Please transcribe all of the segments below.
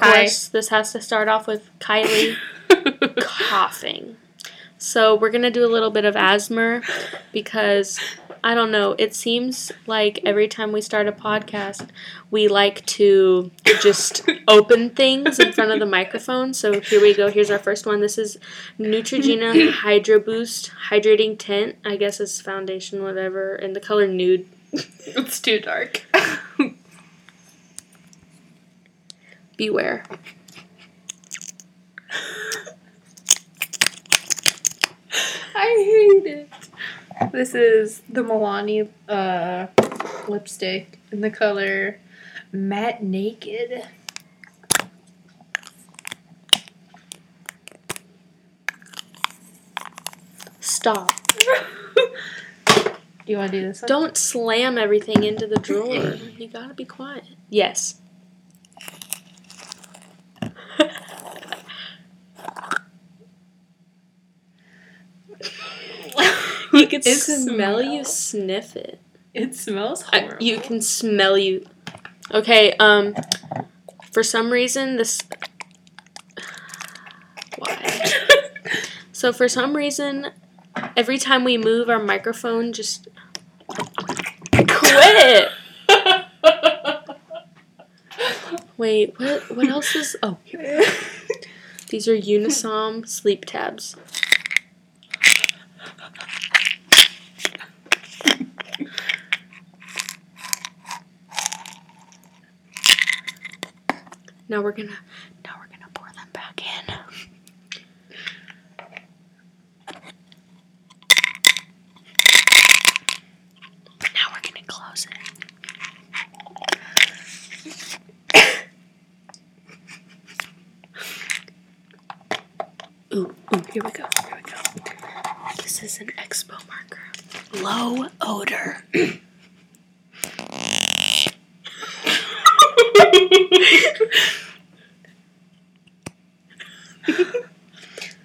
Hi. course, this has to start off with Kylie coughing. So we're gonna do a little bit of asthma because I don't know. It seems like every time we start a podcast, we like to just open things in front of the microphone. So here we go. Here's our first one. This is Neutrogena Hydro Boost Hydrating Tint. I guess it's foundation, whatever, in the color nude. it's too dark. Beware. I hate it. This is the Milani uh, lipstick in the color matte naked. Stop. Do you want to do this one? Don't slam everything into the drawer. You gotta be quiet. Yes. You can It smell you sniff it. It smells I, you can smell you. Okay, um, for some reason, this. Why? So, for some reason, every time we move, our microphone just. Quit! Wait, what, what else is. Oh, here. These are Unisom sleep tabs. Now we're gonna now we're gonna pour them back in. Now we're gonna close it. Ooh, ooh, here we go. Here we go. This is an expo marker. Low odor.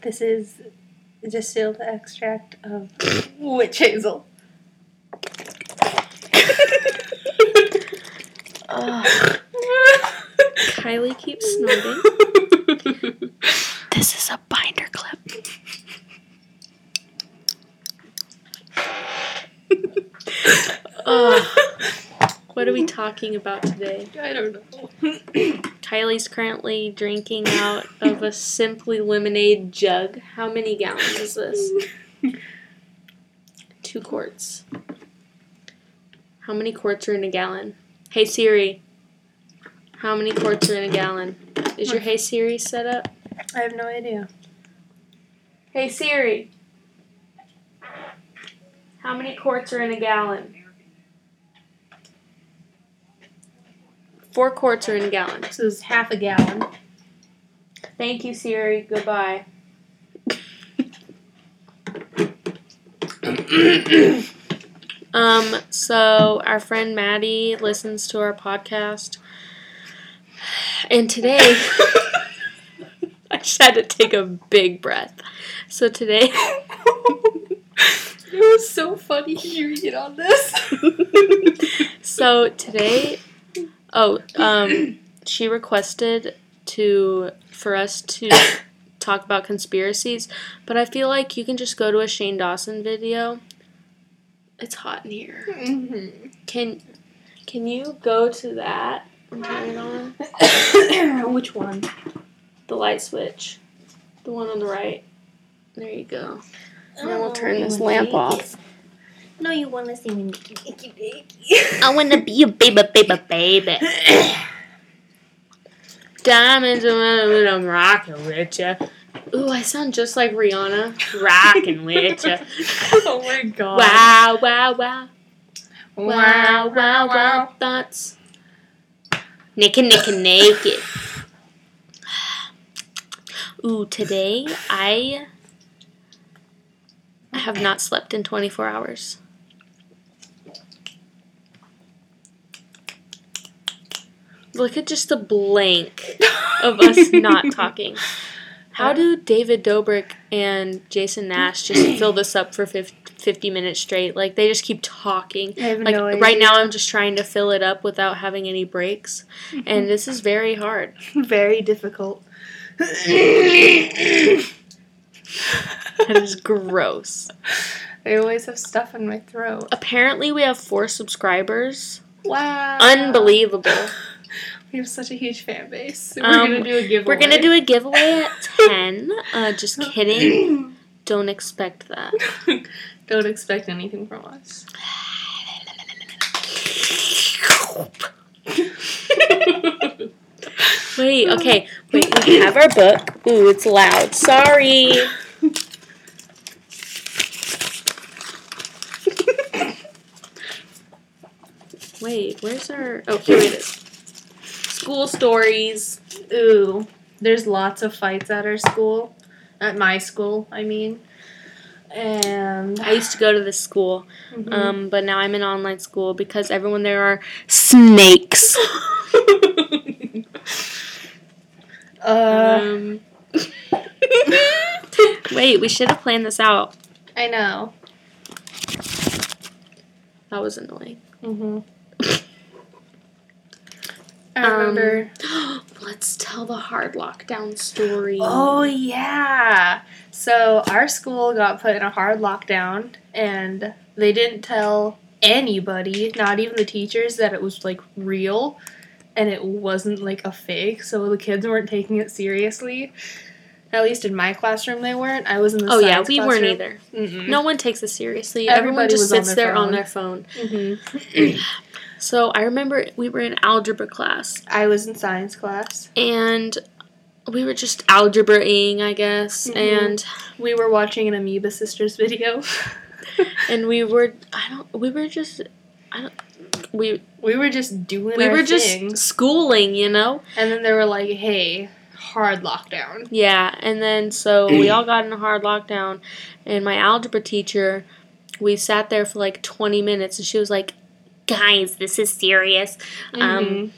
this is distilled extract of witch hazel. Kylie keeps snorting. This is a binder clip. Ugh. What are we talking about today? I don't know. Kylie's currently drinking out of a Simply Lemonade jug. How many gallons is this? Two quarts. How many quarts are in a gallon? Hey Siri. How many quarts are in a gallon? Is your Hey Siri set up? I have no idea. Hey Siri. How many quarts are in a gallon? Four quarts are in a gallon. This is half a gallon. Thank you, Siri. Goodbye. um, so our friend Maddie listens to our podcast. And today I just had to take a big breath. So today It was so funny hearing it on this. so today oh, um she requested to for us to talk about conspiracies, but I feel like you can just go to a Shane Dawson video. It's hot in here. mm-hmm. Can can you go to that and turn it on? Which one? The light switch. The one on the right. There you go. And then we'll turn this Oh, lamp off. No, you want to see me naked, naked, naked. I wanna be a baby, baby, baby. Diamonds and I'm rocking with ya. Ooh, I sound just like Rihanna. Rocking with ya. oh my god. Wow, wow, wow. Wow, wow, wow. Thoughts. Naked, naked, naked. Ooh, today I have not slept in 24 hours. Look at just the blank of us not talking. How do David Dobrik and Jason Nash just fill this up for 50 minutes straight. Like they just keep talking. I have Like no idea. right now I'm just trying to fill it up without having any breaks. And this is very hard. very difficult. That is gross. I always have stuff in my throat. Apparently we have 4 subscribers. Wow. Unbelievable. We have such a huge fan base. We're Um, gonna do a giveaway. We're to do a giveaway at 10. Uh just kidding. Don't expect that. Don't expect anything from us. Wait, okay. Wait, we have our book. Ooh, it's loud. Sorry. Wait, where's our. Oh, here it is. School stories. Ooh, there's lots of fights at our school. At my school, I mean. And I used to go to this school, Mhm. um, but now I'm in online school because everyone there are snakes. uh, Um, wait, we should have planned this out. I know. That was annoying. hmm I remember. Um, let's tell the hard lockdown story. Oh yeah. So our school got put in a hard lockdown and they didn't tell anybody, not even the teachers, that it was like real and it wasn't like a fake. So the kids weren't taking it seriously. At least in my classroom they weren't. I was in the Oh yeah, we weren't either. Mm-mm. No one takes it seriously. Everyone Everybody just was on sits their there on their phone. Mhm. So I remember we were in algebra class I was in science class. and we were just algebraing, I guess, Mhm. and We were watching an Amoeba Sisters video. and we were I don't we were just I don't we we were just doing we were just schooling, you know? And then they were like, hey, hard lockdown. Yeah, and then so we all got in a hard lockdown, and my algebra teacher, we sat there for like 20 minutes, and she was like, Guys, this is serious. Um, Mhm.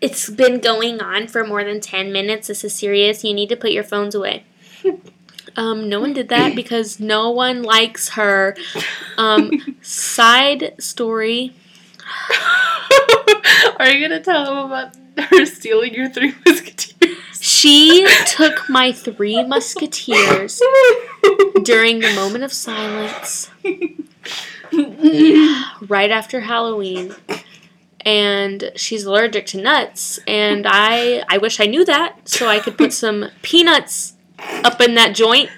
it's been going on for more than 10 minutes. This is serious. You need to put your phones away. Um, no one did that because no one likes her. Um, side story. Are you gonna tell them about her stealing your three musketeers? She took my three musketeers during the moment of silence right after Halloween. And she's allergic to nuts, and I I wish I knew that so I could put some peanuts up in that joint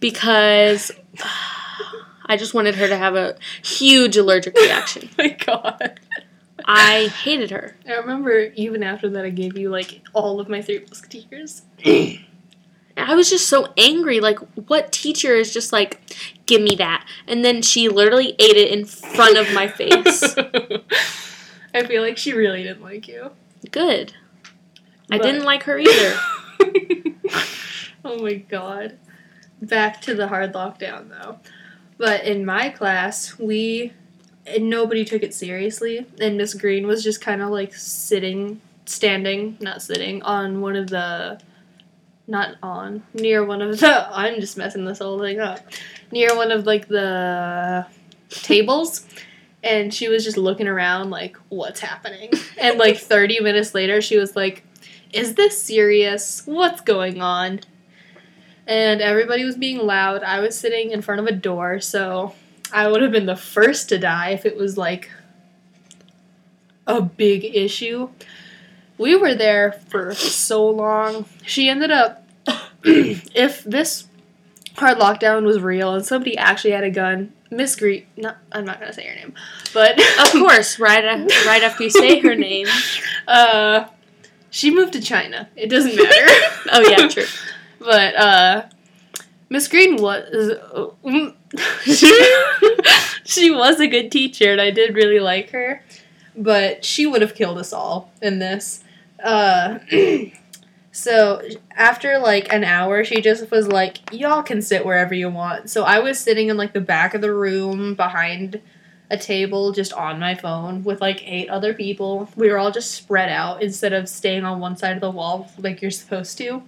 because I just wanted her to have a huge allergic reaction. Oh my god. I hated her. I remember even after that I gave you like all of my three musketeers. I was just so angry. Like, what teacher is just like, give me that? And then she literally ate it in front of my face. I feel like she really didn't like you. Good. I didn't like her either. oh my god. Back to the hard lockdown though. But in my class, we and nobody took it seriously, and Miss Green was just kind of like sitting, standing, not sitting, on one of the, not on, near one of the. I'm just messing this whole thing up. Near one of like the tables. And she was just looking around like, what's happening? And like 30 minutes later, she was like, is this serious? What's going on? And everybody was being loud. I was sitting in front of a door, so I would have been the first to die if it was like a big issue. We were there for so long. She ended up, if this hard lockdown was real and somebody actually had a gun, Miss Green, not, I'm not gonna say her name, but Of course, right, a- right after you say her name. uh, she moved to China. It doesn't matter. Oh, yeah, true. But uh, Miss Green was she was a good teacher, and I did really like her. But she would have killed us all in this. Uh, so after like an hour, she just was like, "Y'all can sit wherever you want." So I was sitting in like the back of the room behind a table, just on my phone with like eight other people. We were all just spread out instead of staying on one side of the wall like you're supposed to.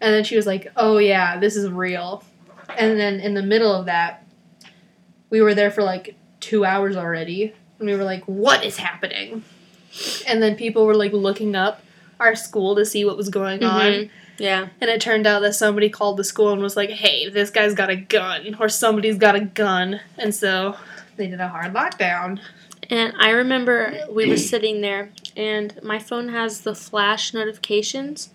And then she was like, "Oh yeah, this is real." And then in the middle of that, we were there for like two hours already. And we were like, what is happening? And then people were like looking up our school to see what was going on. Mhm. Yeah. And it turned out that somebody called the school and was like, hey, this guy's got a gun, or somebody's got a gun. And so they did a hard lockdown. And I remember we were sitting there, and my phone has the flash notifications.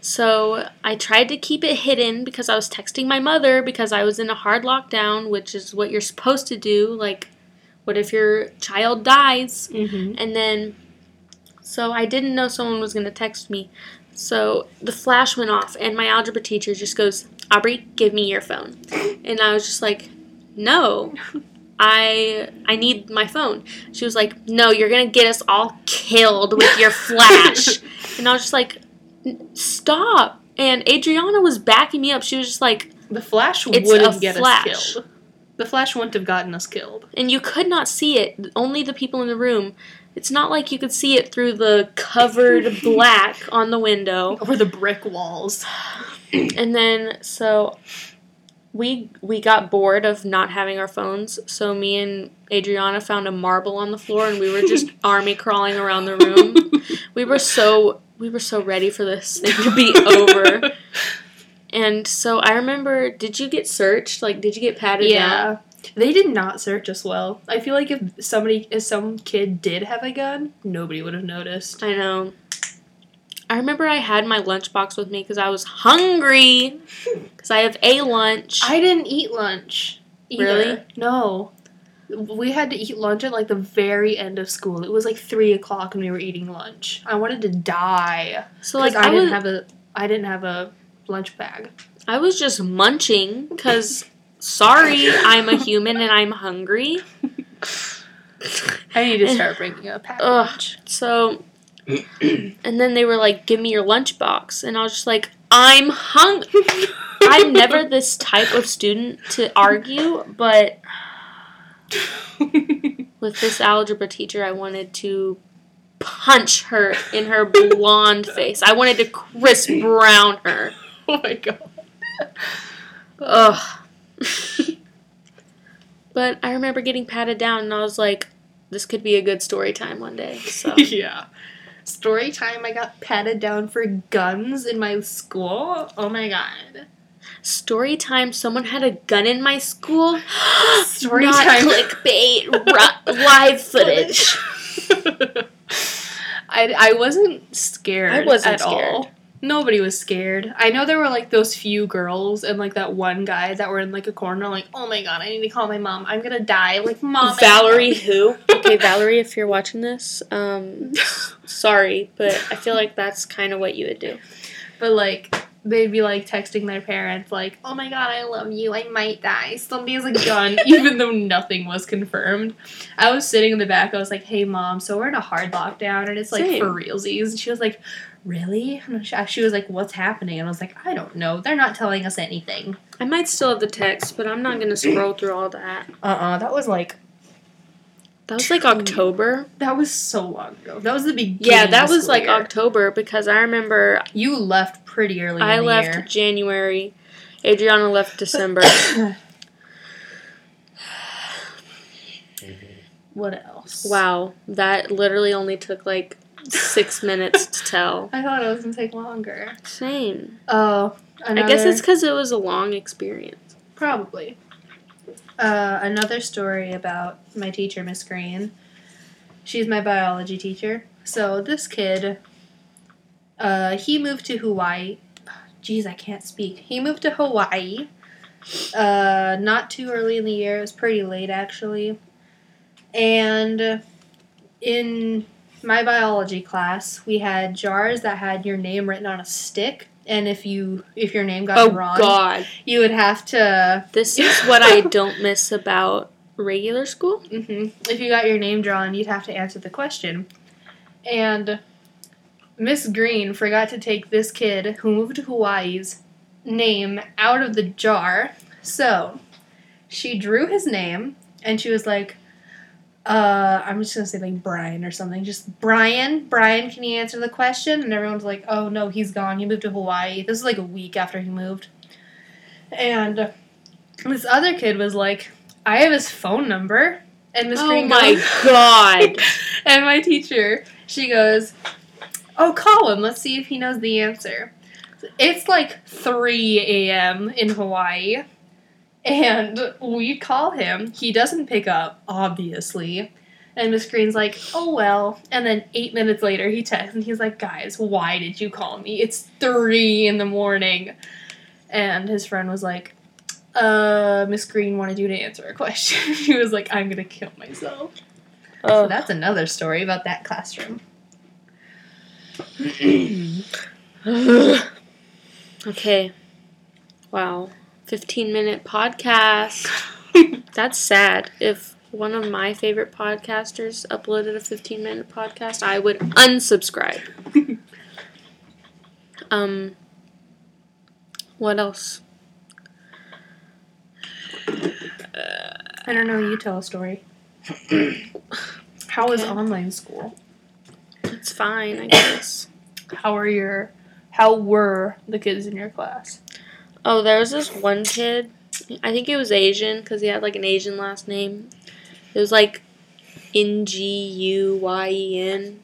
So I tried to keep it hidden because I was texting my mother because I was in a hard lockdown, which is what you're supposed to do. Like, what if your child dies? Mm-hmm. And then, so I didn't know someone was going to text me. So the flash went off, and my algebra teacher just goes, Aubrey, give me your phone. And I was just like, no. I I need my phone. She was like, "No, you're gonna get us all killed with your flash." and I was just like, "Stop!" And Adriana was backing me up. She was just like, The Flash wouldn't get flash. us killed. The Flash wouldn't have gotten us killed. and you could not see it. Only the people in the room. It's not like you could see it through the covered black on the window. Or the brick walls. And then so we we got bored of not having our phones, so me and Adriana found a marble on the floor and we were just army crawling around the room. We were so we were so ready for this thing to be over. And so I remember, did you get searched? Like, did you get patted down? Yeah. They did not search us well. I feel like if somebody, if some kid did have a gun, nobody would have noticed. I know. I remember I had my lunchbox with me because I was hungry. Because I have a lunch. I didn't eat lunch. Either. Really? No. We had to eat lunch at like the very end of school. It was like three o'clock and we were eating lunch. I wanted to die. so Like like I, I, didn't was, have a I didn't have a lunch bag. I was just munching because sorry, I'm a human and I'm hungry. I need to start bringing a pack Ugh. lunch. So, and then they were like, "Give me your lunchbox," and I was just like, "I'm hung." I'm never this type of student to argue, but with this algebra teacher, I wanted to punch her in her blonde face. I wanted to Chris Brown her. oh my god. Ugh. but I remember getting patted down, and I was like, "This could be a good story time one day." So. yeah. Story time. I got patted down for guns in my school. Oh my god. Story time. Someone had a gun in my school. Story Not time. clickbait. ru- live footage. I, I wasn't scared. I wasn't at scared. all. Nobody was scared. I know there were like those few girls and like that one guy that were in like a corner, like, oh my god, I need to call my mom. I'm gonna die. Like, mom. Valerie, who? Okay, Valerie, if you're watching this, um, sorry, but I feel like that's kind of what you would do. But like, they'd be like texting their parents, like, oh my god, I love you. I might die. Somebody has a gun, even though nothing was confirmed. I was sitting in the back. I was like, hey mom, so we're in a hard lockdown and it's like Same. for realsies. And she was like, really? And she was like, what's happening? And I was like, I don't know. They're not telling us anything. I might still have the text, but I'm not gonna scroll through all that. Uh uh that was like That was like October. that was so long ago. That was the beginning. Yeah, that was like year. October because I remember You left pretty early. I in the left Year. January. Adriana left December. What else? wow, that literally only took like six minutes to tell. I thought it was gonna take longer. Same. Oh, I guess it's because it was a long experience. Probably. Uh, another story about my teacher, Miss Green. She's my biology teacher. So this kid, uh, he moved to Hawaii. Jeez, I can't speak. He moved to Hawaii. Uh, not too early in the year. It was pretty late actually. And in my biology class, we had jars that had your name written on a stick. And if you if your name got Oh wrong, God, you would have to this is what I don't miss about regular school. hmm If you got your name drawn, you'd have to answer the question. And Miss Green forgot to take this kid who moved to Hawaii's name out of the jar. So she drew his name and she was like, uh, I'm just gonna say like Brian or something. Just Brian, Brian, can you answer the question? And everyone's like, oh no, he's gone. He moved to Hawaii. This is like a week after he moved. And this other kid was like, I have his phone number. And Miss Oh Green my goes- Oh my god. and my teacher, she goes, Oh, call him. Let's see if he knows the answer. It's like 3 a.m. in Hawaii. And we call him. He doesn't pick up, obviously. And Miss Green's like, oh well. And then eight minutes later, he texts and he's like, guys, why did you call me? It's three in the morning. And his friend was like, uh, Miss Green wanted you to answer a question. he was like, I'm gonna kill myself. So Oh, that's another story about that classroom. okay. Wow. 15 minute podcast. That's sad. If one of my favorite podcasters uploaded a 15 minute podcast, I would unsubscribe. um what else? I don't know. You tell a story. How is Okay. online school? It's fine, I guess. How are your? How were the kids in your class? Oh, there was this one kid. I think he was Asian because he had like an Asian last name. It was like N G U Y E N.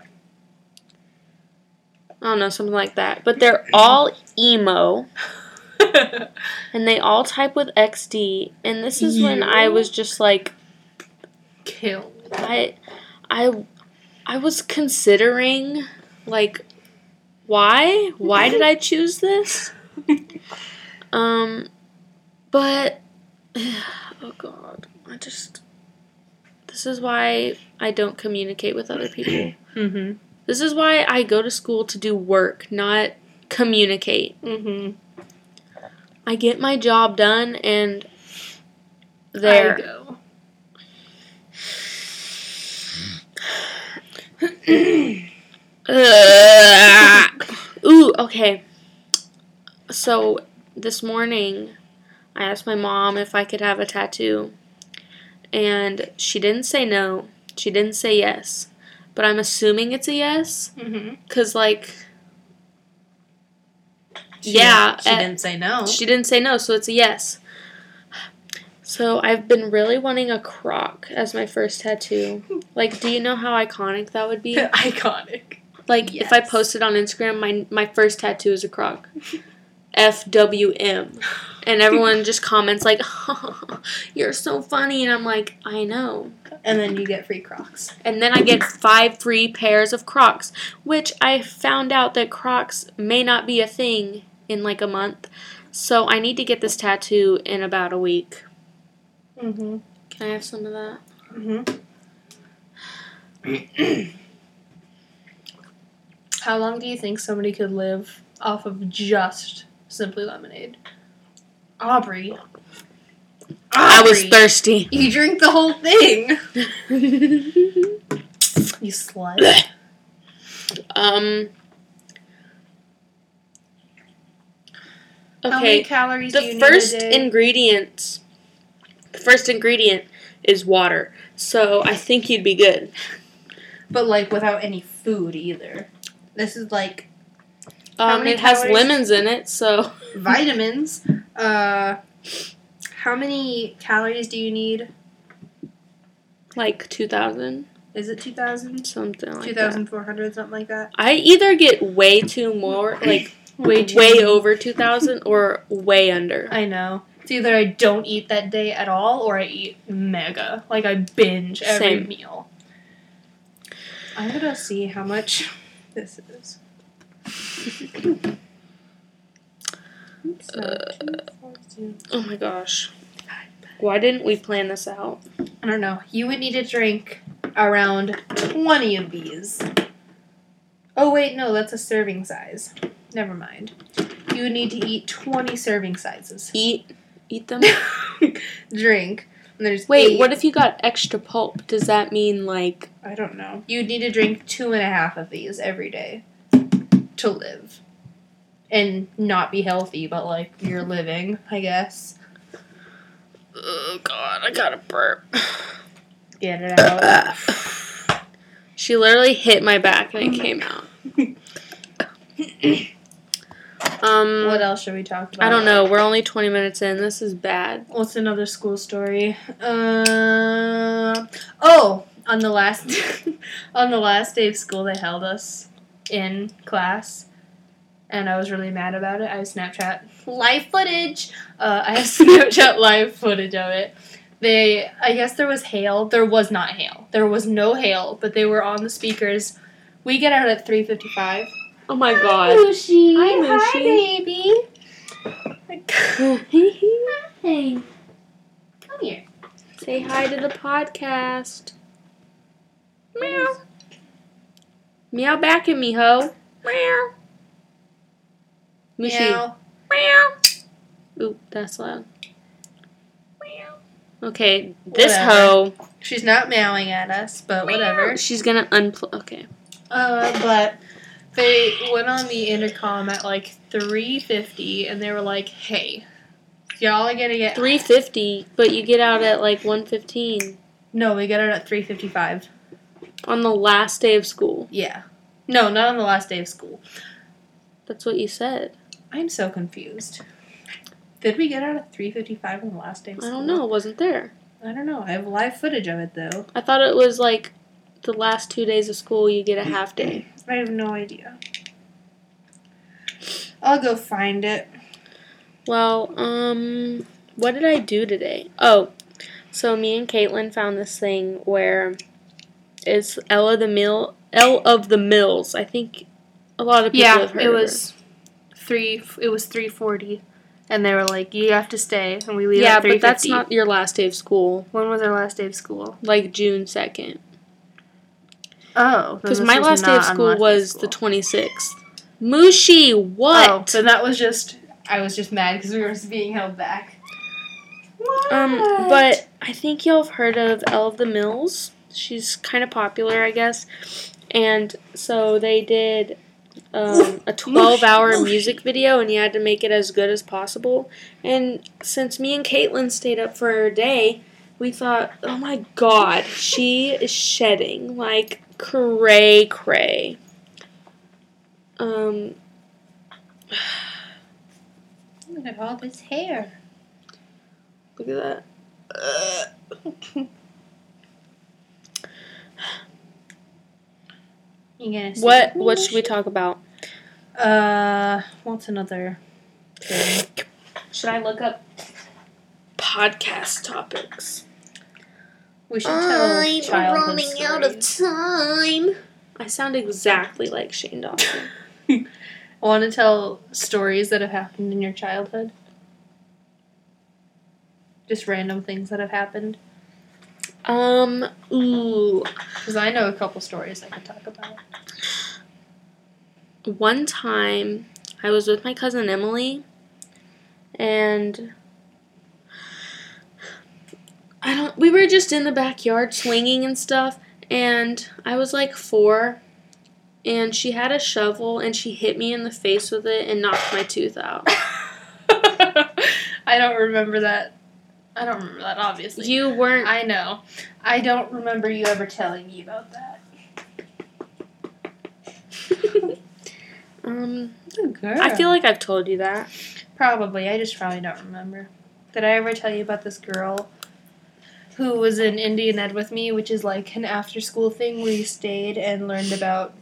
I don't know, something like that. But they're all emo and they all type with XD. And this is when I was just like, Kill. I, I, I was considering like, why? Why did I choose this? Um, but oh god, I just this is why I don't communicate with other people. Mm-hmm. This is why I go to school to do work, not communicate. Mm-hmm. I get my job done and I there. go. Ugh. Ooh, okay. So this morning, I asked my mom if I could have a tattoo, and she didn't say no. She didn't say yes, but I'm assuming it's a yes, Mm-hmm. cause like She Yeah, Didn't, she uh, didn't say no. she didn't say no, so it's a yes. So I've been really wanting a croc as my first tattoo. Like, do you know how iconic that would be? Iconic. Like if I posted on Instagram, my my first tattoo is a croc. FWM. And everyone just comments like, "You're so funny," and I'm like, "I know." And then you get free Crocs. And then I get five free pairs of Crocs, which I found out that Crocs may not be a thing in like a month. So I need to get this tattoo in about a week. Mm-hmm. Can I have some of that? Mm-hmm. How long do you think somebody could live off of just Simply Lemonade? Aubrey. I was thirsty. You drink the whole thing. You slut. um. How many Okay. calories do you The need first ingredient, the first ingredient is water. So I think you'd be good. but like without any food either. This is like Um, it has lemons in it, so vitamins. Uh, how many calories do you need? like two thousand, Is it 2,000? something like that. 2,400, something like that? I either get way too more, like Way too way over two thousand, or way under. I know. It's either I don't eat that day at all or I eat mega. Like I binge every Same. meal. I'm gonna see how much this is. It's not too far to- Oh my gosh, why didn't we plan this out? I don't know. You would need to drink around 20 of these. Oh, wait, no, that's a serving size. Never mind. You would need to eat 20 serving sizes. Eat, eat them. drink. And there's Wait, eight. what if you got extra pulp? Does that mean like I don't know. You'd need to drink two and a half of these every day to live. And not be healthy, but like you're living, I guess. Oh god, I got to burp. Get it out. She literally hit my back and it came out. Um, What else should we talk about? I don't know. We're only 20 minutes in. This is bad. What's another school story? Uh, oh, on the last on the last day of school, they held us in class, and I was really mad about it. I have Snapchat live footage. Uh, I have Snapchat live footage of it. They, I guess there was hail. There was not hail. There was no hail, but they were on the speakers. We get out at three fifty five. Oh my god. Lucy. Hi, Hi, baby. Hey. Come here. Say hi to the podcast. Meow. Meow back at me, ho. Meow. Mushy. Meow. Meow. Oop, that's loud. Meow. Okay, this Whatever. hoe. She's not meowing at us, but whatever. She's gonna unplug. Okay. Uh, but they went on the intercom at like 3.50 and they were like, hey, y'all are gonna get... 350, but you get out at like 115 No, we got it at 3.55. on the last day of school. Yeah. No, not on the last day of school. That's what you said. I'm so confused. Did we get out at 3.55 on the last day of I don't know. It wasn't there. I don't know. I have live footage of it, though. I thought it was like the last two days of school you get a half day. I have no idea. I'll go find it. Well, um, what did I do today? Oh, so me and Caitlin found this thing where it's Ella the Mill, Elle of the Mills. I think a lot of people Yeah, have heard it of her. was three. It was three forty, and they were like, "You have to stay," and we leave. Yeah, at but that's not your last day of school. When was our last day of school? Like June second, Oh, because my last day of school was the twenty sixth. Mushi, what? Oh, so that was just. I was just mad because we were being held back. Um, but I think y'all have heard of Elle of the Mills. She's kind of popular, I guess. And so they did um, a 12 hour music video, and you had to make it as good as possible. And since me and Caitlin stayed up for a day, we thought, oh my god, she is shedding like cray cray. Um, Look at all this hair. look at that. You gonna see What me? what should we talk about? Uh, what's another thing? Should I look up podcast topics? We should tell childhood stories. Out of time. I sound exactly like Shane Dawson. I want to tell stories that have happened in your childhood. Just random things that have happened. Um, ooh. Because I know a couple stories I could talk about. One time I was with my cousin Emily and I don't we were just in the backyard swinging and stuff and I was like 4 and she had a shovel and she hit me in the face with it and knocked my tooth out. I don't remember that. I don't remember that, obviously. You weren't I know. I don't remember you ever telling me about that. um Good girl. I feel like I've told you that. Probably. I just probably don't remember. Did I ever tell you about this girl who was in Indian Ed with me, which is like an after school thing where you stayed and learned about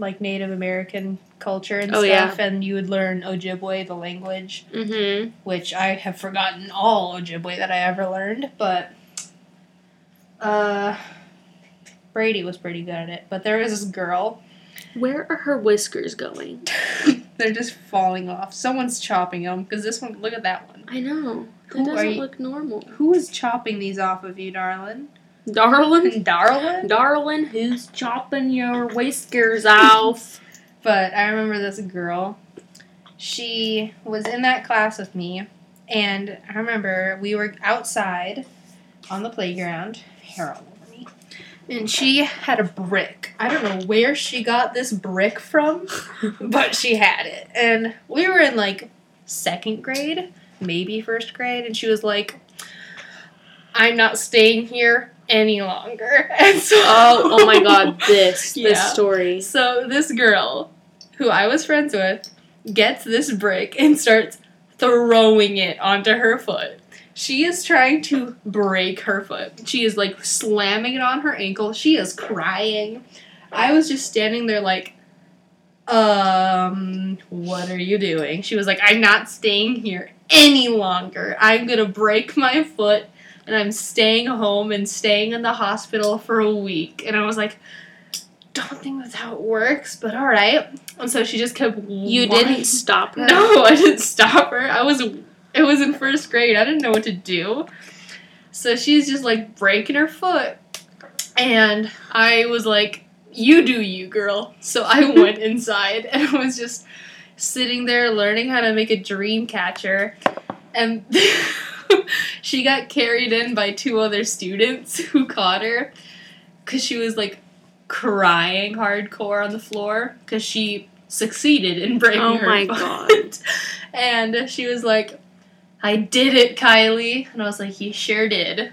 like Native American culture and Oh, yeah. stuff, and you would learn Ojibwe, the language, Mhm. which I have forgotten all Ojibwe that I ever learned, but uh, Brady was pretty good at it. But there was this girl. Where are her whiskers going? They're just falling off. Someone's chopping them because this one. Look at that one. I know. That Who doesn't look normal. Who is chopping these off of you, darling? Darling? Darling? Darling, who's chopping your whiskers off? But I remember this girl. She was in that class with me, and I remember we were outside on the playground. Hair all over me. And she had a brick. I don't know where she got this brick from, but she had it. And we were in like second grade, maybe first grade, and she was like, I'm not staying here any longer. And so Oh, oh my god, this, Yeah. this story. So this girl, who I was friends with, gets this brick and starts throwing it onto her foot. She is trying to break her foot. She is like slamming it on her ankle. She is crying. I was just standing there like, um, what are you doing? She was like, I'm not staying here any longer. I'm gonna break my foot and I'm staying home and staying in the hospital for a week. And I was like, don't think that's how it works, but all right. And so she just kept. You whining. didn't stop her. No, I didn't stop her. I was. It was in first grade. I didn't know what to do. So she's just like breaking her foot, and I was like, "You do you, girl." So I went inside and I was just sitting there learning how to make a dream catcher, and she got carried in by two other students who caught her because she was like crying hardcore on the floor because she succeeded in breaking Oh her my foot. God. and she was like, I did it, Kylie. And I was like, You sure did.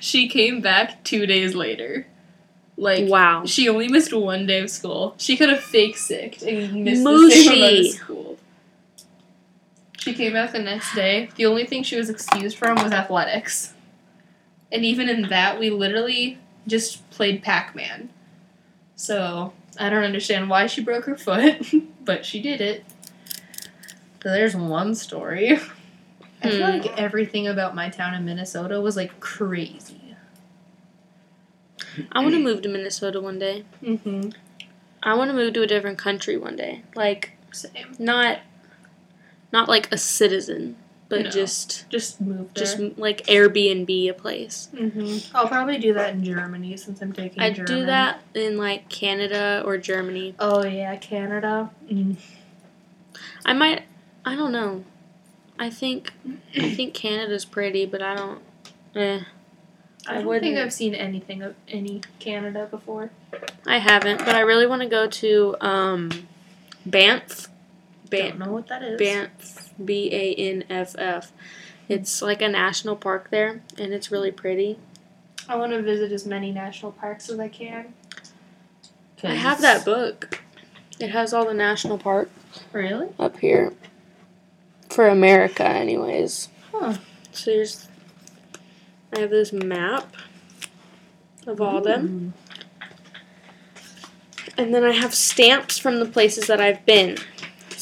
She came back two days later. Like, Wow. she only missed one day of school. She could have fake sicked and missed the same amount of school. She came back the next day. The only thing she was excused from was athletics. And even in that, we literally just played Pac Man. So, I don't understand why she broke her foot, but she did it. So, there's one story. I feel Hmm. like everything about my town in Minnesota was like crazy. I want to move to Minnesota one day. Mm-hmm. I want to move to a different country one day. Like Same. not not like a citizen, but No. just Just move there. just like Airbnb a place. hmm I'll probably do that in Germany since I'm taking I'd German. do that in like Canada or Germany. Oh yeah, Canada. Mm. I might I don't know. I think I think Canada's pretty, but I don't eh. I I don't wouldn't- think I've seen anything of any Canada before. I haven't, but I really want to go to um Banff. Don't Banff. know what that is. Banff, B A N F F. It's like a national park there, and it's really pretty. I want to visit as many national parks as I can. I have that book. It has all the national parks. Really? up here for America, anyways. Huh. So there's, I have this map of all them, and then I have stamps from the places that I've been.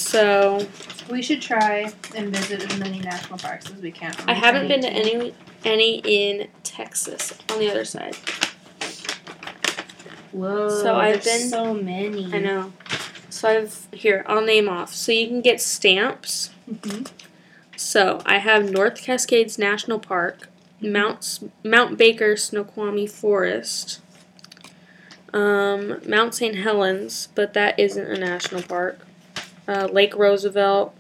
So We should try and visit as many national parks as we can. I haven't been to any any in Texas on the other side. Whoa. So I've been- so many. I know. So I've here. I'll name off. So you can get stamps. hmm So I have North Cascades National Park, Mount Mount Baker Snoqualmie Forest, um, Mount St. Helens, but that isn't a national park. Uh, Lake Roosevelt,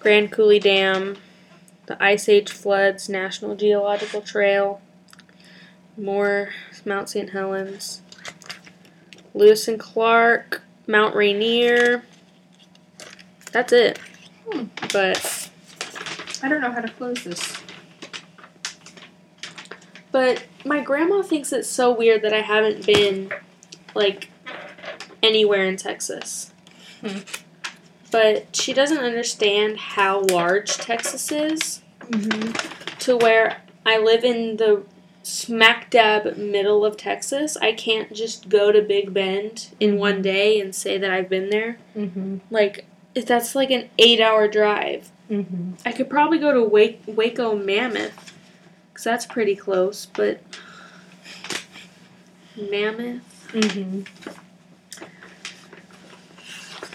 Grand Coulee Dam, the Ice Age Floods National Geological Trail, more Mount St. Helens, Lewis and Clark, Mount Rainier. That's it. Hmm. But I don't know how to close this. But my grandma thinks it's so weird that I haven't been like anywhere in Texas. Hmm. But she doesn't understand how large Texas is Mm-hmm. to where I live in the smack dab middle of Texas. I can't just go to Big Bend in one day and say that I've been there. Mm-hmm. Like if that's like an 8-hour drive. Mm-hmm. I could probably go to Wake, Waco Mammoth because that's pretty close, but Mammoth. Mm-hmm.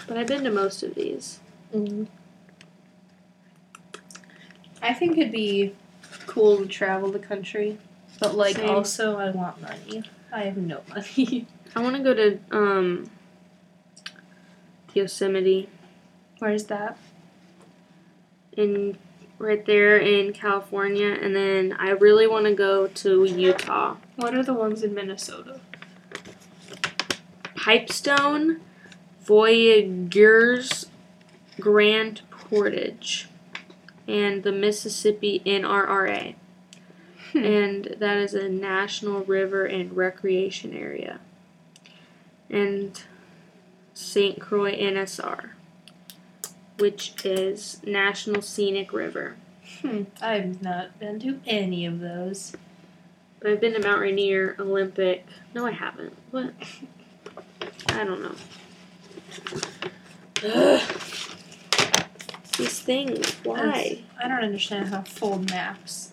But I've been to most of these. Mm-hmm. I think it'd be cool to travel the country, but like Same. also I want money. I have no money. I want to go to um Yosemite Where's that? in right there in California, and then I really want to go to Utah. What are the ones in Minnesota? Pipestone, Voyageurs, Grand Portage, and the Mississippi NRRA. Hmm. And that is a national river and recreation area. And St. Croix NSR. which is National Scenic River. Hmm. I've not been to any of those. But I've been to Mount Rainier, Olympic. No, I haven't. What? I don't know. Ugh. These things. Why? I don't understand how fold maps.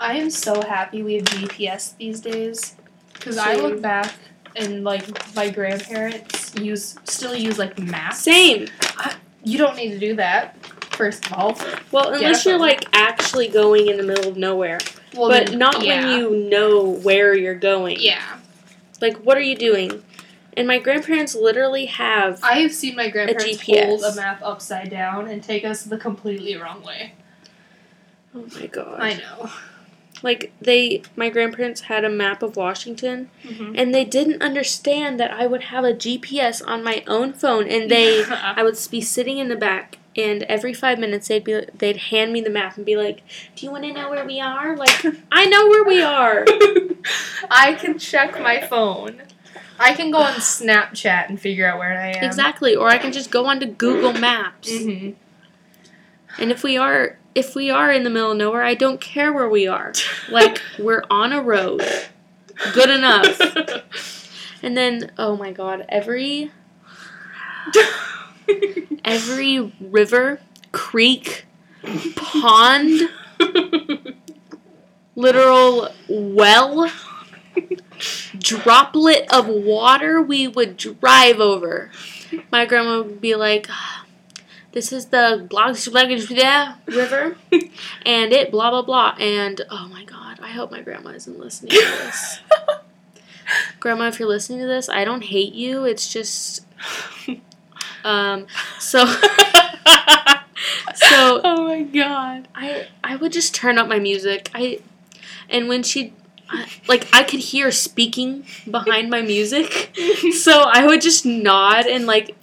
I am so happy we have GPS these days. Because I look back and like my grandparents use still use like maps. Same. You don't need to do that. First of all, Well, unless you're like actually going in the middle of nowhere. well, but then, not yeah. when you know where you're going. Yeah, Like, what are you doing? And my grandparents literally have. I have seen my grandparents GPS. hold a map upside down and take us the completely wrong way. Oh my god. I know. Like, they. My grandparents had a map of Washington, Mm-hmm. and they didn't understand that I would have a GPS on my own phone, and they. I would be sitting in the back, and every five minutes they'd be they'd hand me the map and be like, "Do you want to know where we are?" Like, I know where we are. I can check my phone. I can go on Snapchat and figure out where I am. Exactly. Or I can just go onto Google Maps. hmm And if we are if we are in the middle of nowhere, I don't care where we are. Like we're on a road. Good enough. And then oh my god, every every river, creek, pond, literal well, droplet of water we would drive over. My grandma would be like, "This is the Blogsplag River, and it blah blah blah." And oh my god, I hope my grandma isn't listening to this. grandma, if you're listening to this, I don't hate you. It's just um so so oh my god. I I would just turn up my music. I and when she I- like I could hear speaking behind my music. So I would just nod and like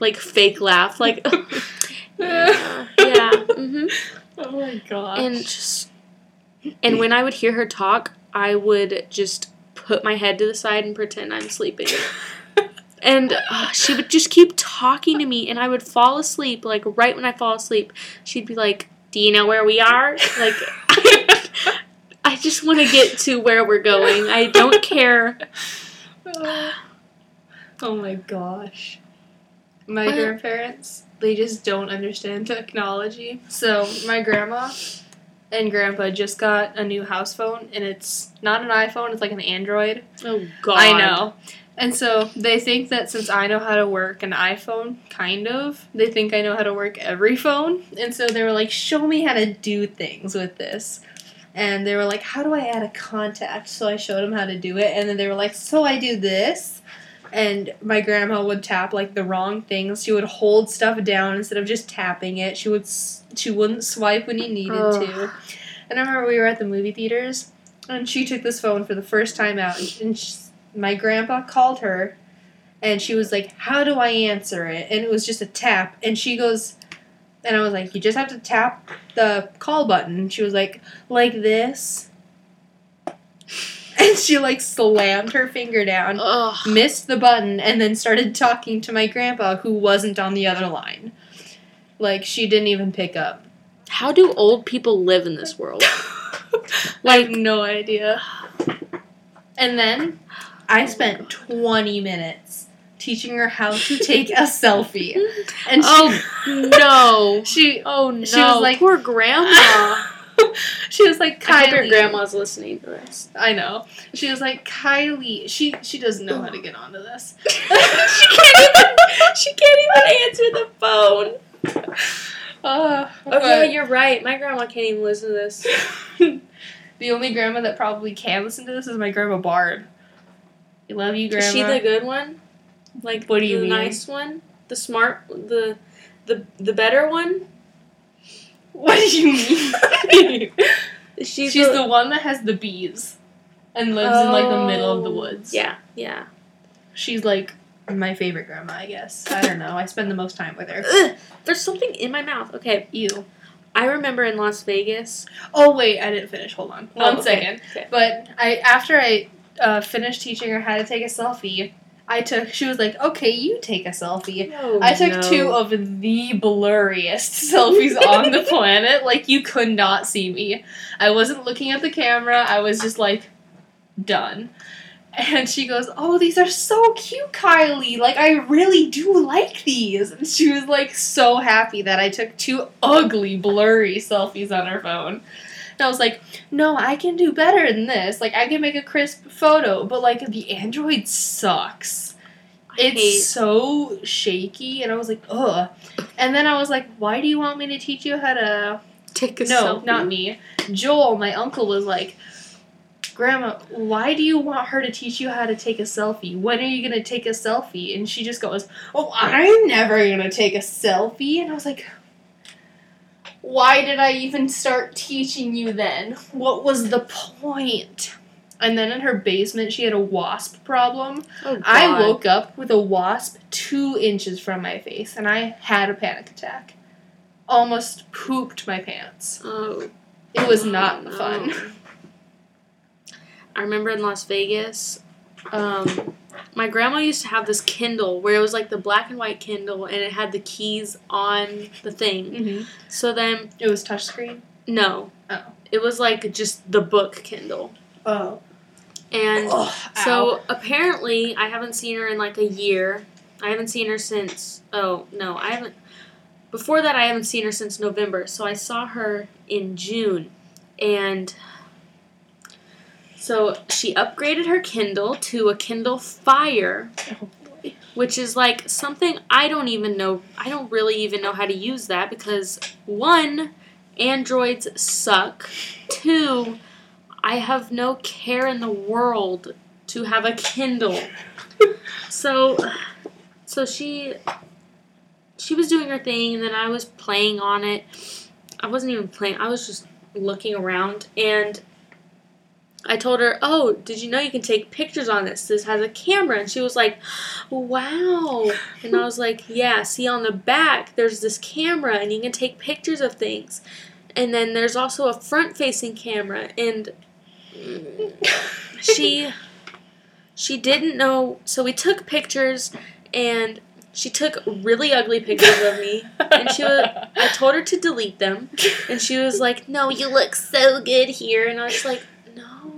like fake laugh like yeah, yeah. Mhm. Oh my god. And just and when I would hear her talk, I would just put my head to the side and pretend I'm sleeping. And uh, she would just keep talking to me, and I would fall asleep. Like right when I fall asleep, she'd be like, "Do you know where we are?" Like, I just want to get to where we're going. I don't care. oh my gosh. My What? grandparents, they just don't understand technology. So my grandma and grandpa just got a new house phone and it's not an iPhone, it's like an Android. Oh God, I know. And so they think that since I know how to work an iPhone, kind of, they think I know how to work every phone. And so they were like, show me how to do things with this. And they were like, how do I add a contact? So I showed them how to do it. And then they were like, so I do this. And my grandma would tap like the wrong things. She would hold stuff down instead of just tapping it. She would she wouldn't swipe when you needed Ugh. to. And I remember we were at the movie theaters, and she took this phone for the first time out, and, and sh my grandpa called her, and she was like, "How do I answer it?" And it was just a tap, and she goes, and I was like, "You just have to tap the call button." She was like, "Like this," and she like slammed her finger down, Ugh. missed the button, and then started talking to my grandpa, who wasn't on the other line. Like she didn't even pick up. How do old people live in this world? Have no idea. And then I spent 20 minutes teaching her how to take a selfie. And she, Oh no! she Oh no! She was like- poor grandma. she was like, Kylie. I hope your grandma's listening to this. I know. She was like, Kylie. She she doesn't know how to get onto this. she can't even. She can't even answer the phone. Uh, Oh yeah, but you're right. My grandma can't even listen to this. the only grandma that probably can listen to this is my grandma Barb. I love you, grandma. Is she the good one? Like What do you the mean? nice one? The smart the the the better one? what do you mean? She's, She's the one that has the bees and lives in like the middle of the Oh. woods. Yeah, yeah. She's like my favorite grandma, I guess. I don't know. I spend the most time with her. Ugh, there's something in my mouth. Okay, Ew. I remember in Las Vegas. Oh wait, I didn't finish. Hold on. Oh, One second. okay, okay. But I after I uh, finished teaching her how to take a selfie, I took. She was like, "Okay, you take a selfie." Oh, I took no. two of the blurriest selfies on the planet. Like you could not see me. I wasn't looking at the camera. I was just like done. And she goes, "Oh, these are so cute, Kylie. Like I really do like these." And she was like so happy that I took two ugly blurry selfies on her phone. And I was like, "No, I can do better than this. Like I can make a crisp photo, but like the Android sucks." I It's hate- so shaky, and I was like, ugh. And then I was like, why do you want me to teach you how to? take a selfie? No, selfie. not me. Joel, my uncle, was like, Grandma, why do you want her to teach you how to take a selfie? When are you gonna take a selfie? And she just goes, Oh, I'm never gonna take a selfie. And I was like, Why did I even start teaching you then? What was the point? And then in her basement, she had a wasp problem. Oh, I woke up with a wasp two inches from my face and I had a panic attack. Almost pooped my pants. Oh, It was not oh, no. fun. I remember in Las Vegas, um, my grandma used to have this Kindle where it was like the black and white Kindle and it had the keys on the thing. Mm-hmm. So then, It was touchscreen. no. Oh. It was like just the book Kindle. Oh. And Ugh, so apparently, I haven't seen her in like a year. I haven't seen her since. Oh, no, I haven't. Before that, I haven't seen her since November. So I saw her in June. And so she upgraded her Kindle to a Kindle Fire, Oh, boy. which is like something I don't even know. I don't really even know how to use that because one, Androids suck. Two, I have no care in the world to have a Kindle. so so she she was doing her thing and then I was playing on it. I wasn't even playing. I was just looking around and I told her, "Oh, did you know you can take pictures on this? This has a camera." And she was like, "Wow." And I was like, "Yeah, see on the back there's this camera and you can take pictures of things." And then there's also a front-facing camera and she she didn't know so we took pictures and she took really ugly pictures of me and she was I told her to delete them and she was like no you look so good here and I was like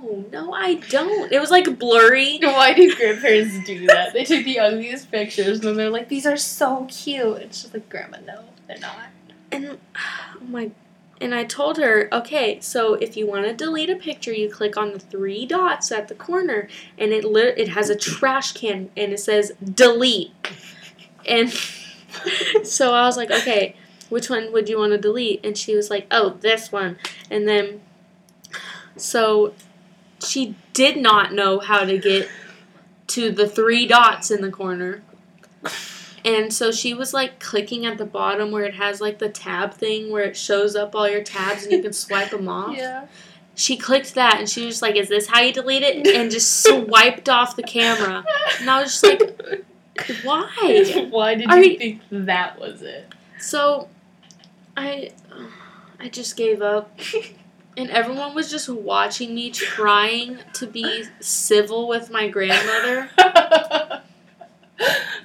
no no I don't it was like blurry Why do grandparents do that? They take the ugliest pictures and then they're like, these are so cute. It's just like, Grandma, no, they're not. and oh my and I told her, okay, so if you want to delete a picture, you click on the three dots at the corner, and it lit- it has a trash can, and it says delete. And so I was like, okay, which one would you want to delete? And she was like, oh, this one. And then, so she did not know how to get to the three dots in the corner. And so she was like clicking at the bottom where it has like the tab thing where it shows up all your tabs and you can swipe them off. Yeah. She clicked that and she was just like, Is this how you delete it? And just swiped off the camera. And I was just like, Why? Why did Are you you- think that was it? So I I just gave up. And everyone was just watching me trying to be civil with my grandmother.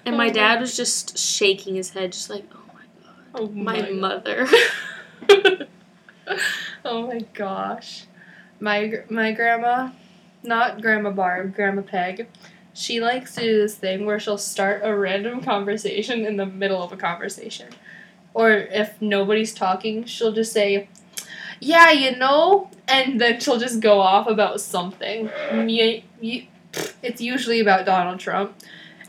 And my dad was just shaking his head, just like, Oh my god. Oh My God. mother. oh my gosh. My my grandma, not Grandma Barb, Grandma Peg, she likes to do this thing where she'll start a random conversation in the middle of a conversation. Or if nobody's talking, she'll just say, "Yeah, you know," and then she'll just go off about something. It's usually about Donald Trump.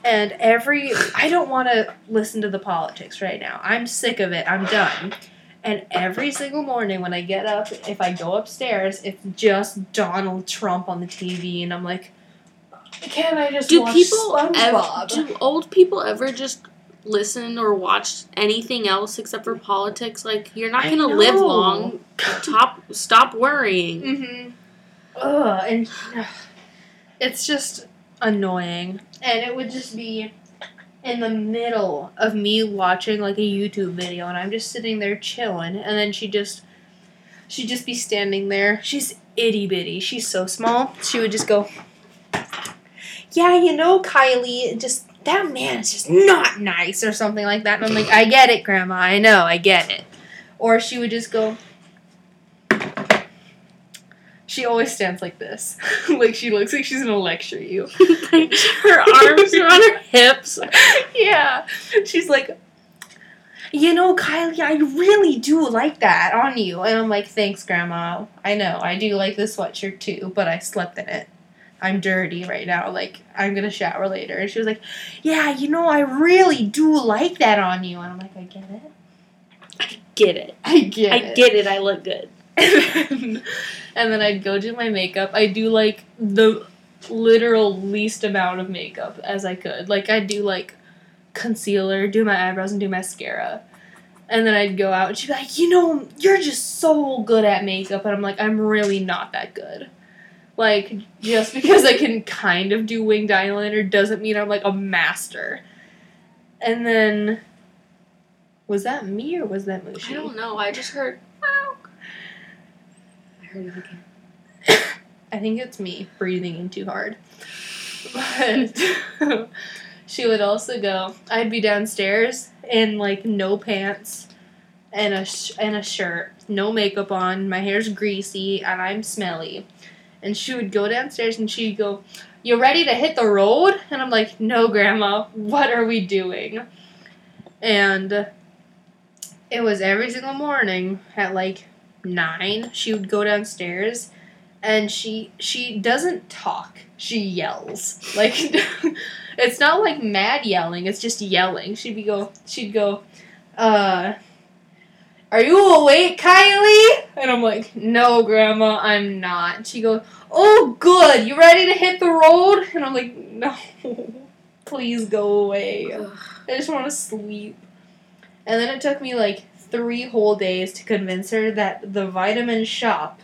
And every I don't want to listen to the politics right now. I'm sick of it. I'm done. And every single morning when I get up, if I go upstairs, it's just Donald Trump on the TV, and I'm like, can't I just Do watch people ever, SpongeBob? do old people ever just listen or watch anything else except for politics? Like you're not gonna live long. Top stop worrying. mm-hmm. Ugh, and ugh, it's just annoying. And it would just be in the middle of me watching like a YouTube video, and I'm just sitting there chilling, and then she just, she'd just be standing there. She's itty bitty. She's so small. She would just go. yeah, you know, Kylie, just that man is just not nice or something like that. And I'm like, I get it, Grandma. I know, I get it. Or she would just go. She always stands like this. like she looks like she's gonna lecture you. her arms are on her hips. yeah. She's like, you know, Kylie, I really do like that on you. And I'm like, thanks, Grandma. I know, I do like the sweatshirt too, but I slept in it. I'm dirty right now. Like, I'm gonna shower later. And she was like, yeah, you know, I really do like that on you. And I'm like, I get it. I get it. I get I it. get it. I look good. and then I'd go do my makeup. I do like the literal least amount of makeup as I could. Like I'd do like concealer, do my eyebrows, and do mascara. And then I'd go out and she'd be like, you know, you're just so good at makeup. And I'm like, I'm really not that good. Like, just because I can kind of do winged eyeliner doesn't mean I'm like a master. And then, was that me or was that Mushi? I don't know. I just heard. Wow. I heard it again. I think it's me breathing in too hard. But she would also go. I'd be downstairs in like no pants and a sh- and a shirt, no makeup on. My hair's greasy and I'm smelly. And she would go downstairs and she'd go, "You ready to hit the road?" And I'm like, "No, Grandma. What are we doing?" And it was every single morning at like nine. She would go downstairs and she she doesn't talk she yells like it's not like mad yelling it's just yelling she'd be go she'd go uh are you awake kylie and i'm like no grandma i'm not she goes oh good you ready to hit the road and i'm like no please go away Ugh. i just want to sleep and then it took me like three whole days to convince her that the vitamin shop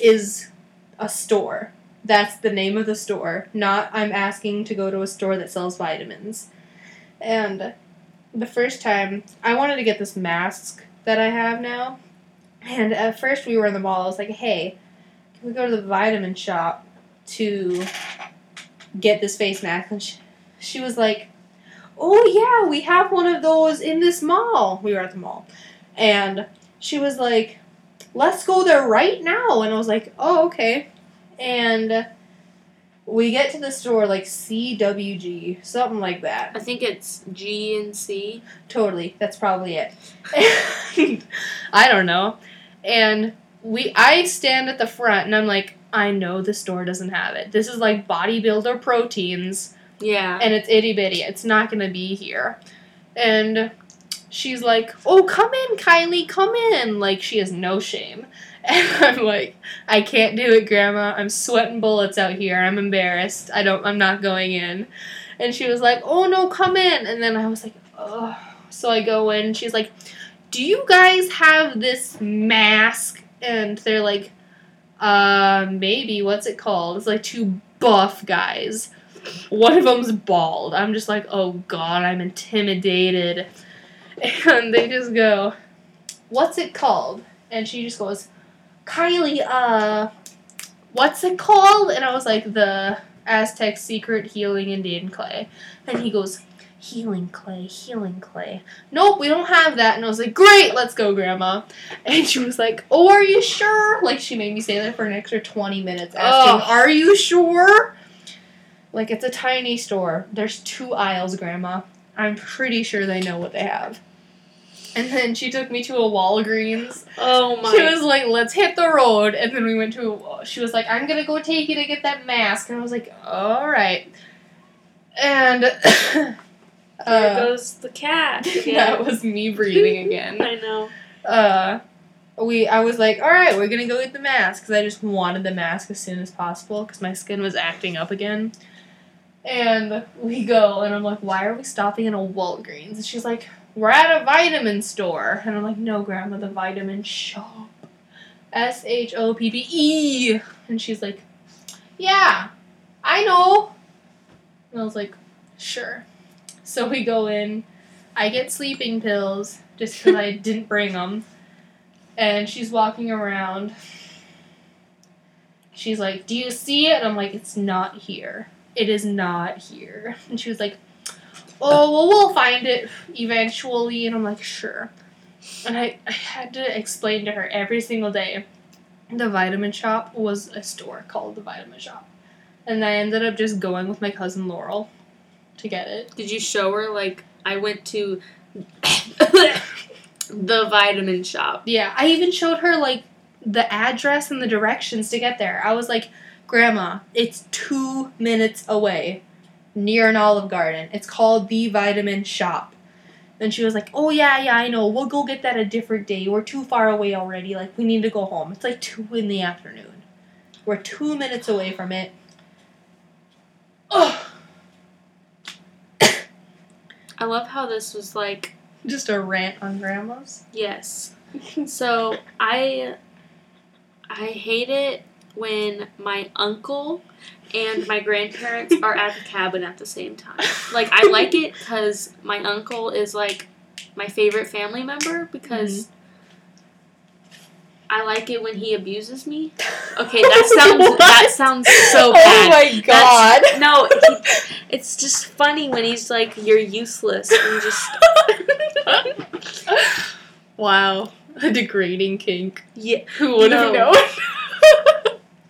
is a store. That's the name of the store. Not I'm asking to go to a store that sells vitamins. And the first time I wanted to get this mask that I have now. And at first we were in the mall. I was like, "Hey, can we go to the vitamin shop to get this face mask?" And she, she was like, "Oh yeah, we have one of those in this mall." We were at the mall. And she was like, let's go there right now. And I was like, oh, okay. And we get to the store, like CWG, something like that. I think it's GNC. Totally, that's probably it. I don't know. And we, I stand at the front and I'm like, I know the store doesn't have it. This is like bodybuilder proteins Yeah. and it's itty bitty. It's not gonna be here. And she's like, "Oh, come in, Kylie, come in." Like she has no shame. And I'm like, "I can't do it, Grandma. I'm sweating bullets out here. I'm embarrassed. I don't. I'm not going in." And she was like, "Oh no, come in." And then I was like, "Oh." So I go in. She's like, "Do you guys have this mask?" And they're like, "Uh, maybe. What's it called?" It's like two buff guys. One of them's bald. I'm just like, oh god, I'm intimidated. And they just go, what's it called? And she just goes, Kylie, uh, what's it called? And I was like, the Aztec Secret Healing Indian Clay. And he goes, healing clay, healing clay. Nope, we don't have that. And I was like, great, let's go, Grandma. And she was like, oh, are you sure? Like, she made me stay there for an extra 20 minutes asking, are you sure? Like, it's a tiny store. There's two aisles, Grandma. I'm pretty sure they know what they have. And then she took me to a Walgreens. oh my. She was like, let's hit the road. And then we went to, A, she was like, I'm gonna go take you to get that mask. And I was like, alright. And there uh, goes the cat. that was me breathing again. I know. Uh, we, I was like, alright, we're gonna go get the mask. Because I just wanted the mask as soon as possible. Because my skin was acting up again. And we go, and I'm like, why are we stopping in a Walgreens? And she's like, we're at a vitamin store. And I'm like, no, Grandma, the vitamin shop. S H O P P E. And she's like, yeah, I know. And I was like, sure. So we go in. I get sleeping pills just because I didn't bring them. And she's walking around. She's like, do you see it? And I'm like, it's not here. it is not here. And she was like, oh, well, we'll find it eventually. And I'm like, sure. And I, I had to explain to her every single day the vitamin shop was a store called the vitamin shop. And I ended up just going with my cousin Laurel to get it. Did you show her like I went to the vitamin shop? Yeah, I even showed her like the address and the directions to get there. I was like, Grandma, it's two minutes away near an Olive Garden. It's called the Vitamin Shop. And she was like, Oh, yeah, yeah, I know. We'll go get that a different day. We're too far away already. Like, we need to go home. It's like 2 in the afternoon. We're two minutes away from it. Oh, I love how this was like just a rant on grandmas. yes. So I I hate it when my uncle and my grandparents are at the cabin at the same time. Like I like it because my uncle is like my favorite family member because I like it when he abuses me. Okay, that sounds that sounds so oh bad. Oh my god. That's- no, he, it's just funny when he's like, "You're useless," and just wow. A degrading kink. yeah. Who would have No. known?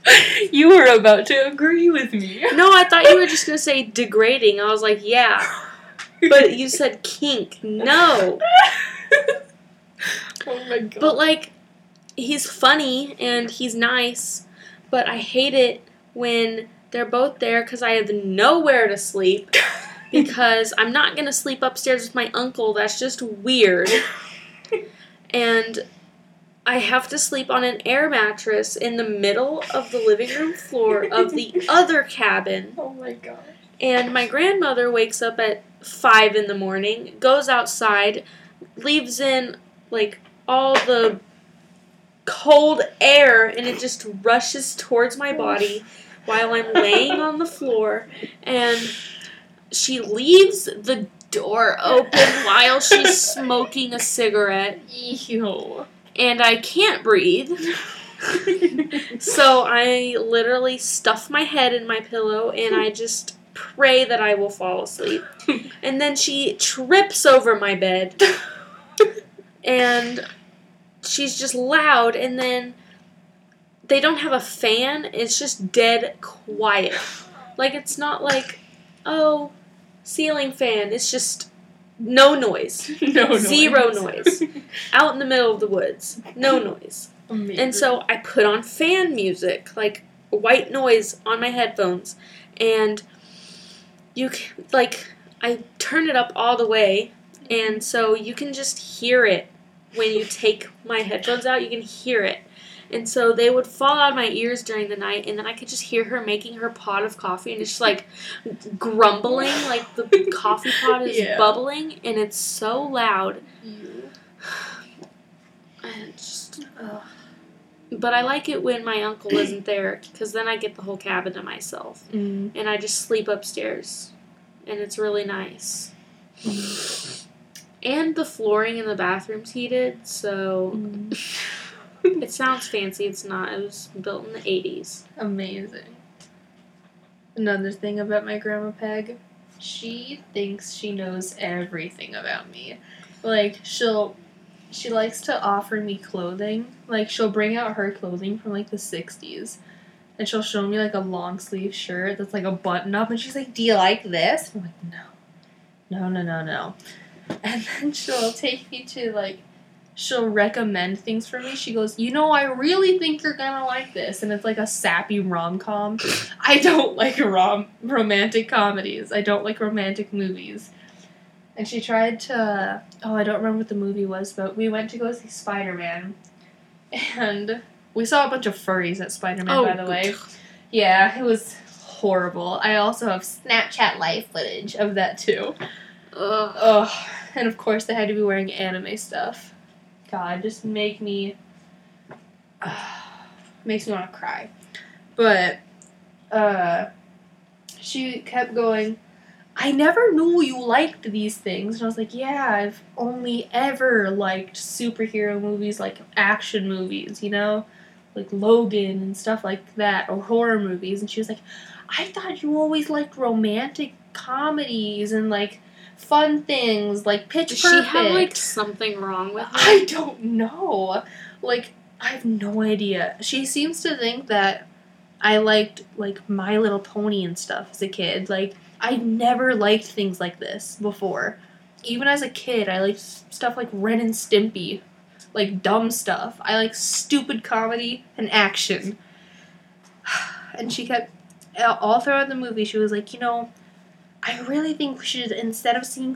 you were about to agree with me. No, I thought you were just gonna say degrading. I was like, yeah, but you said kink. No, oh my god. but like, he's funny and he's nice, but I hate it when they're both there because I have nowhere to sleep. Because I'm not gonna sleep upstairs with my uncle. That's just weird. and I have to sleep on an air mattress in the middle of the living room floor of the other cabin. oh my god. And my grandmother wakes up at five in the morning, goes outside, leaves in like all the cold air, and it just rushes towards my body while I'm laying on the floor. And she leaves the door open while she's smoking a cigarette, Ew. And I can't breathe. So I literally stuff my head in my pillow and I just pray that I will fall asleep. And then she trips over my bed and she's just loud and then they don't have a fan, it's just dead quiet. Like it's not like, oh, ceiling fan, it's just no noise. no noise. Zero noise. Out in the middle of the woods. No noise. Amazing. And so I put on fan music, like white noise on my headphones, and you can, like I turn it up all the way, and so you can just hear it when you take my headphones out. You can hear it, and so they would fall out of my ears during the night, and then I could just hear her making her pot of coffee, and it's just like grumbling, like the coffee pot is Yeah. bubbling, and it's so loud. Ew. And just Ugh. But I like it when my uncle isn't there because then I get the whole cabin to myself. Mm. And I just sleep upstairs. And it's really nice. And the flooring in the bathroom's heated, so Mm. it sounds fancy. It's not. It was built in the 80s. Amazing. Another thing about my grandma Peg, she thinks she knows everything about me. Like she'll she likes to offer me clothing. Like she'll bring out her clothing from like the 60s. And she'll show me like a long sleeve shirt that's like a button up and she's like, "Do you like this?" I'm like, "No." No, no, no, no. And then she'll take me to like she'll recommend things for me. She goes, "You know, I really think you're gonna like this," and it's like a sappy rom com. I don't like rom romantic comedies. I don't like romantic movies. And she tried to. Oh, I don't remember what the movie was, but we went to go see Spider Man, and we saw a bunch of furries at Spider Man. by the way, yeah, it was horrible. I also have Snapchat live footage of that too. Ugh. Ugh. And of course, they had to be wearing anime stuff. God, just make me. makes me want to cry. But, uh, she kept going, I never knew you liked these things. And I was like, yeah, I've only ever liked superhero movies, like action movies, you know? Like Logan and stuff like that, or horror movies. And she was like, I thought you always liked romantic comedies and like fun things like Pitch Does Perfect. she have like something wrong with her? I don't know. Like, I have no idea. She seems to think that I liked like My Little Pony and stuff as a kid. Like, I never liked things like this before. Even as a kid, I liked stuff like Ren and Stimpy, like dumb stuff. I like stupid comedy and action. And she kept all throughout the movie. She was like, you know, I really think we should instead of seeing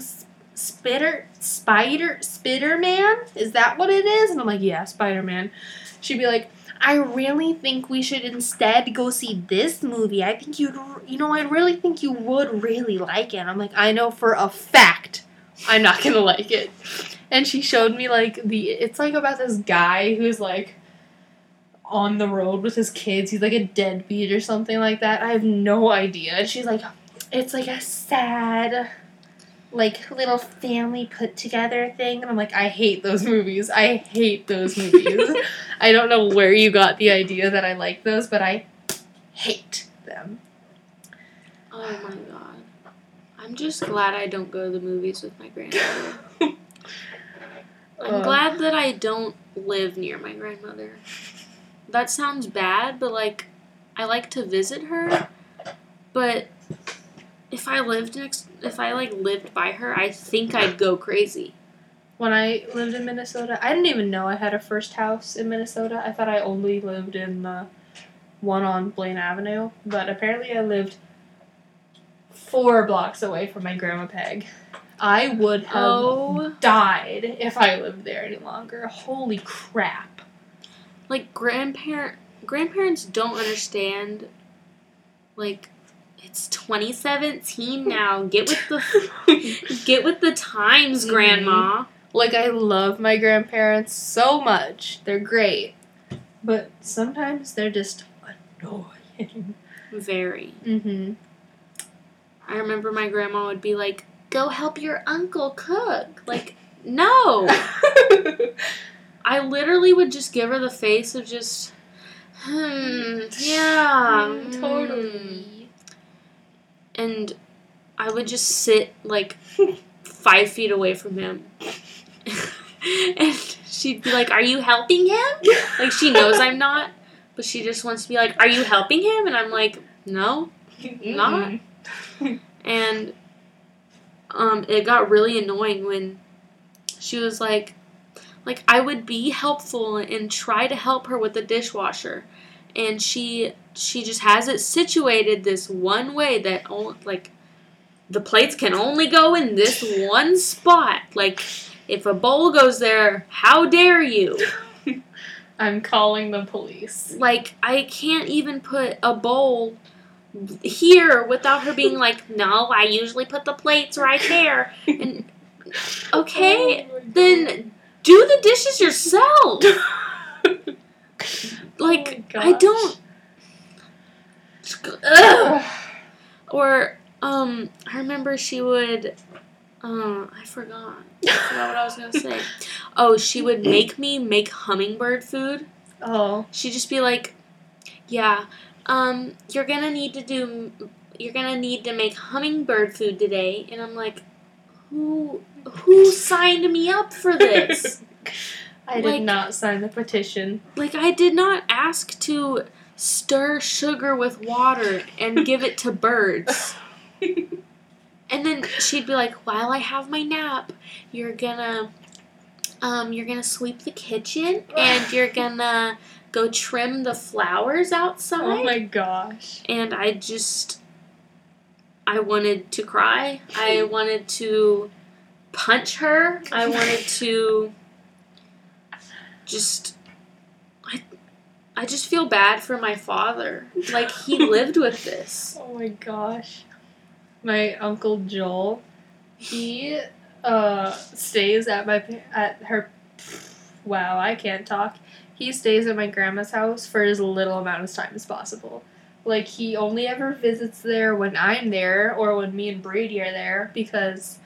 Spitter Spider Spider Man, is that what it is? And I'm like, yeah, Spider Man. She'd be like, I really think we should instead go see this movie. I think you'd, you know, I really think you would really like it. I'm like, I know for a fact I'm not gonna like it. And she showed me like the, it's like about this guy who's like on the road with his kids. He's like a deadbeat or something like that. I have no idea. And she's like, it's like a sad, like little family put together thing. And I'm like, I hate those movies. I hate those movies. I don't know where you got the idea that I like those, but I hate them. Oh my god. I'm just glad I don't go to the movies with my grandmother. I'm glad that I don't live near my grandmother. That sounds bad, but like I like to visit her, but if I lived next if I like lived by her, I think I'd go crazy. When I lived in Minnesota, I didn't even know I had a first house in Minnesota. I thought I only lived in the one on Blaine Avenue, but apparently I lived four blocks away from my grandma Peg. I would have Oh, died if I lived there any longer. Holy crap. like grandparent grandparents don't understand like it's 2017 now. Get with the get with the times, Mhm. grandma. Like I love my grandparents so much. They're great. But sometimes they're just annoying. Very. Mm-hmm. I remember my grandma would be like, "Go help your uncle cook." Like, no. I literally would just give her the face of just, hmm, yeah, Mm, totally. And I would just sit like five feet away from him. and she'd be like, Are you helping him? Like, she knows I'm not, but she just wants to be like, Are you helping him? And I'm like, No. Not. And um, it got really annoying when she was like, like I would be helpful and try to help her with the dishwasher, and she she just has it situated this one way that only like the plates can only go in this one spot. Like if a bowl goes there, how dare you? I'm calling the police. Like I can't even put a bowl here without her being like, "No, I usually put the plates right there." And okay, Oh then do the dishes yourself. Like Oh I don't. Ugh. Or um, I remember she would. Uh, I forgot. I forgot what I was gonna say. Oh, she would make me make hummingbird food. Oh. She'd just be like, "Yeah, um, you're gonna need to do. You're gonna need to make hummingbird food today." And I'm like, "Who, who signed me up for this?" I did Like- not sign the petition. Like, I did not ask to stir sugar with water and give it to birds. And then she'd be like, "While I have my nap, you're gonna, um, you're gonna sweep the kitchen and you're gonna go trim the flowers outside." Oh my gosh. and I just, I wanted to cry. I wanted to punch her. I wanted to just, I, I just feel bad for my father. Like he lived with this. Oh my gosh. My uncle Joel, he uh stays at my at her wow, I can't talk. He stays at my grandma's house for as little amount of time as possible. Like he only ever visits there when I'm there or when me and Brady are there because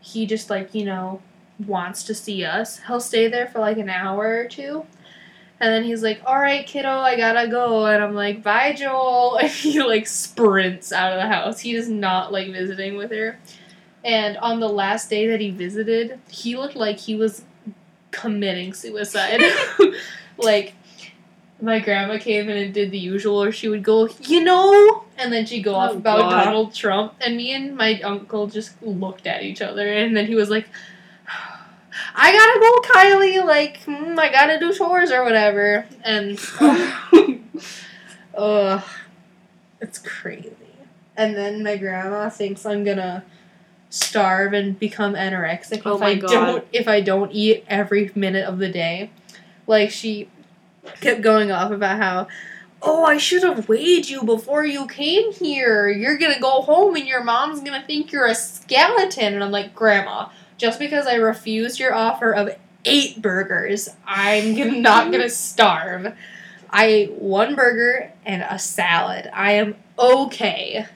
he just like, you know, wants to see us. He'll stay there for like an hour or two. And then he's like, "All right, kiddo, I gotta go." And I'm like, "Bye, Joel." And he like sprints out of the house. He does not like visiting with her. And on the last day that he visited, he looked like he was committing suicide. like my grandma came in and did the usual, or she would go, you know, and then she'd go off Oh, about God. Donald Trump, and me and my uncle just looked at each other, and then he was like, I gotta go, Kylie, like, hmm, I gotta do chores or whatever, and, ugh, it's crazy. And then my grandma thinks I'm gonna starve and become anorexic Oh if I God. don't if I don't eat every minute of the day. Like she kept going off about how Oh, I should have weighed you before you came here. You're gonna go home and your mom's gonna think you're a skeleton. And I'm like, Grandma, just because I refused your offer of eight burgers, I'm not gonna starve. I ate one burger and a salad. I am okay.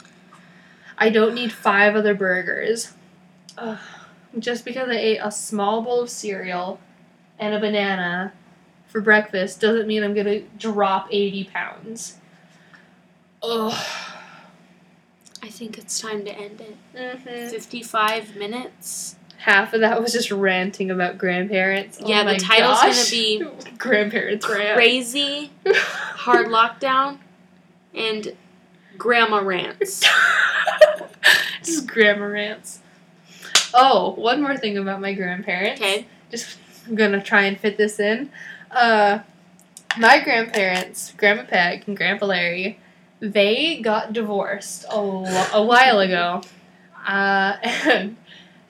I don't need five other burgers. Ugh. Just because I ate a small bowl of cereal and a banana for breakfast doesn't mean I'm gonna drop 80 pounds. Ugh. I think it's time to end it. Mm-hmm. 55 minutes. Half of that was just ranting about grandparents. Oh Yeah, the my title's gonna be grandparents rant. Crazy, hard lockdown, and grandma rants. just grandma rants. Oh, one more thing about my grandparents. Okay. Just I'm gonna try and fit this in. Uh, my grandparents, Grandma Peg and Grandpa Larry, they got divorced a, lo- a while ago. Uh, and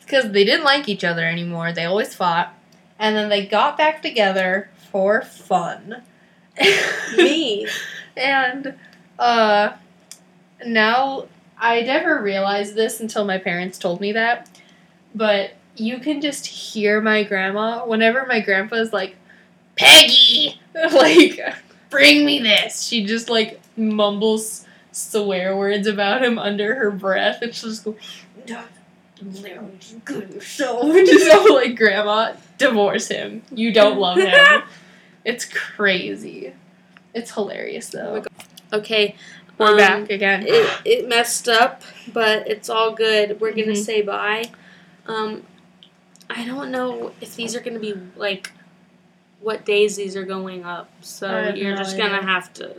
because they didn't like each other anymore. They always fought. And then they got back together for fun. Me. And uh now I never realized this until my parents told me that. But you can just hear my grandma whenever my grandpa's like, Peggy like bring me this. She just like mumbles swear words about him under her breath and she'll just go good so like grandma, divorce him. You don't love him. it's crazy. It's hilarious though. Okay. We're um, back again. It, it messed up, but it's all good. We're gonna Mhm. say bye. Um, I don't know if these are gonna be like what days these are going up. So you're no just gonna idea. have to.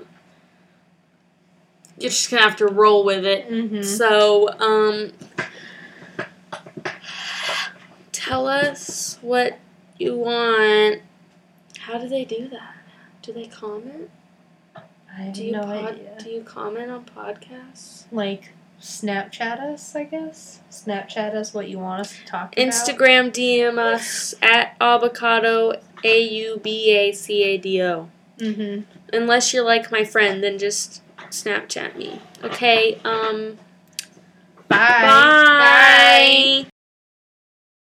You're just gonna have to roll with it. Mm-hmm. So, um, tell us what you want. How do they do that? Do they comment? I have Do you no pod- idea. do you comment on podcasts? Like Snapchat us, I guess. Snapchat us what you want us to talk about. Instagram DM us at avocado a u b a c a d o. Mm-hmm. Unless you're like my friend, then just Snapchat me. Okay. Um. Bye. Bye.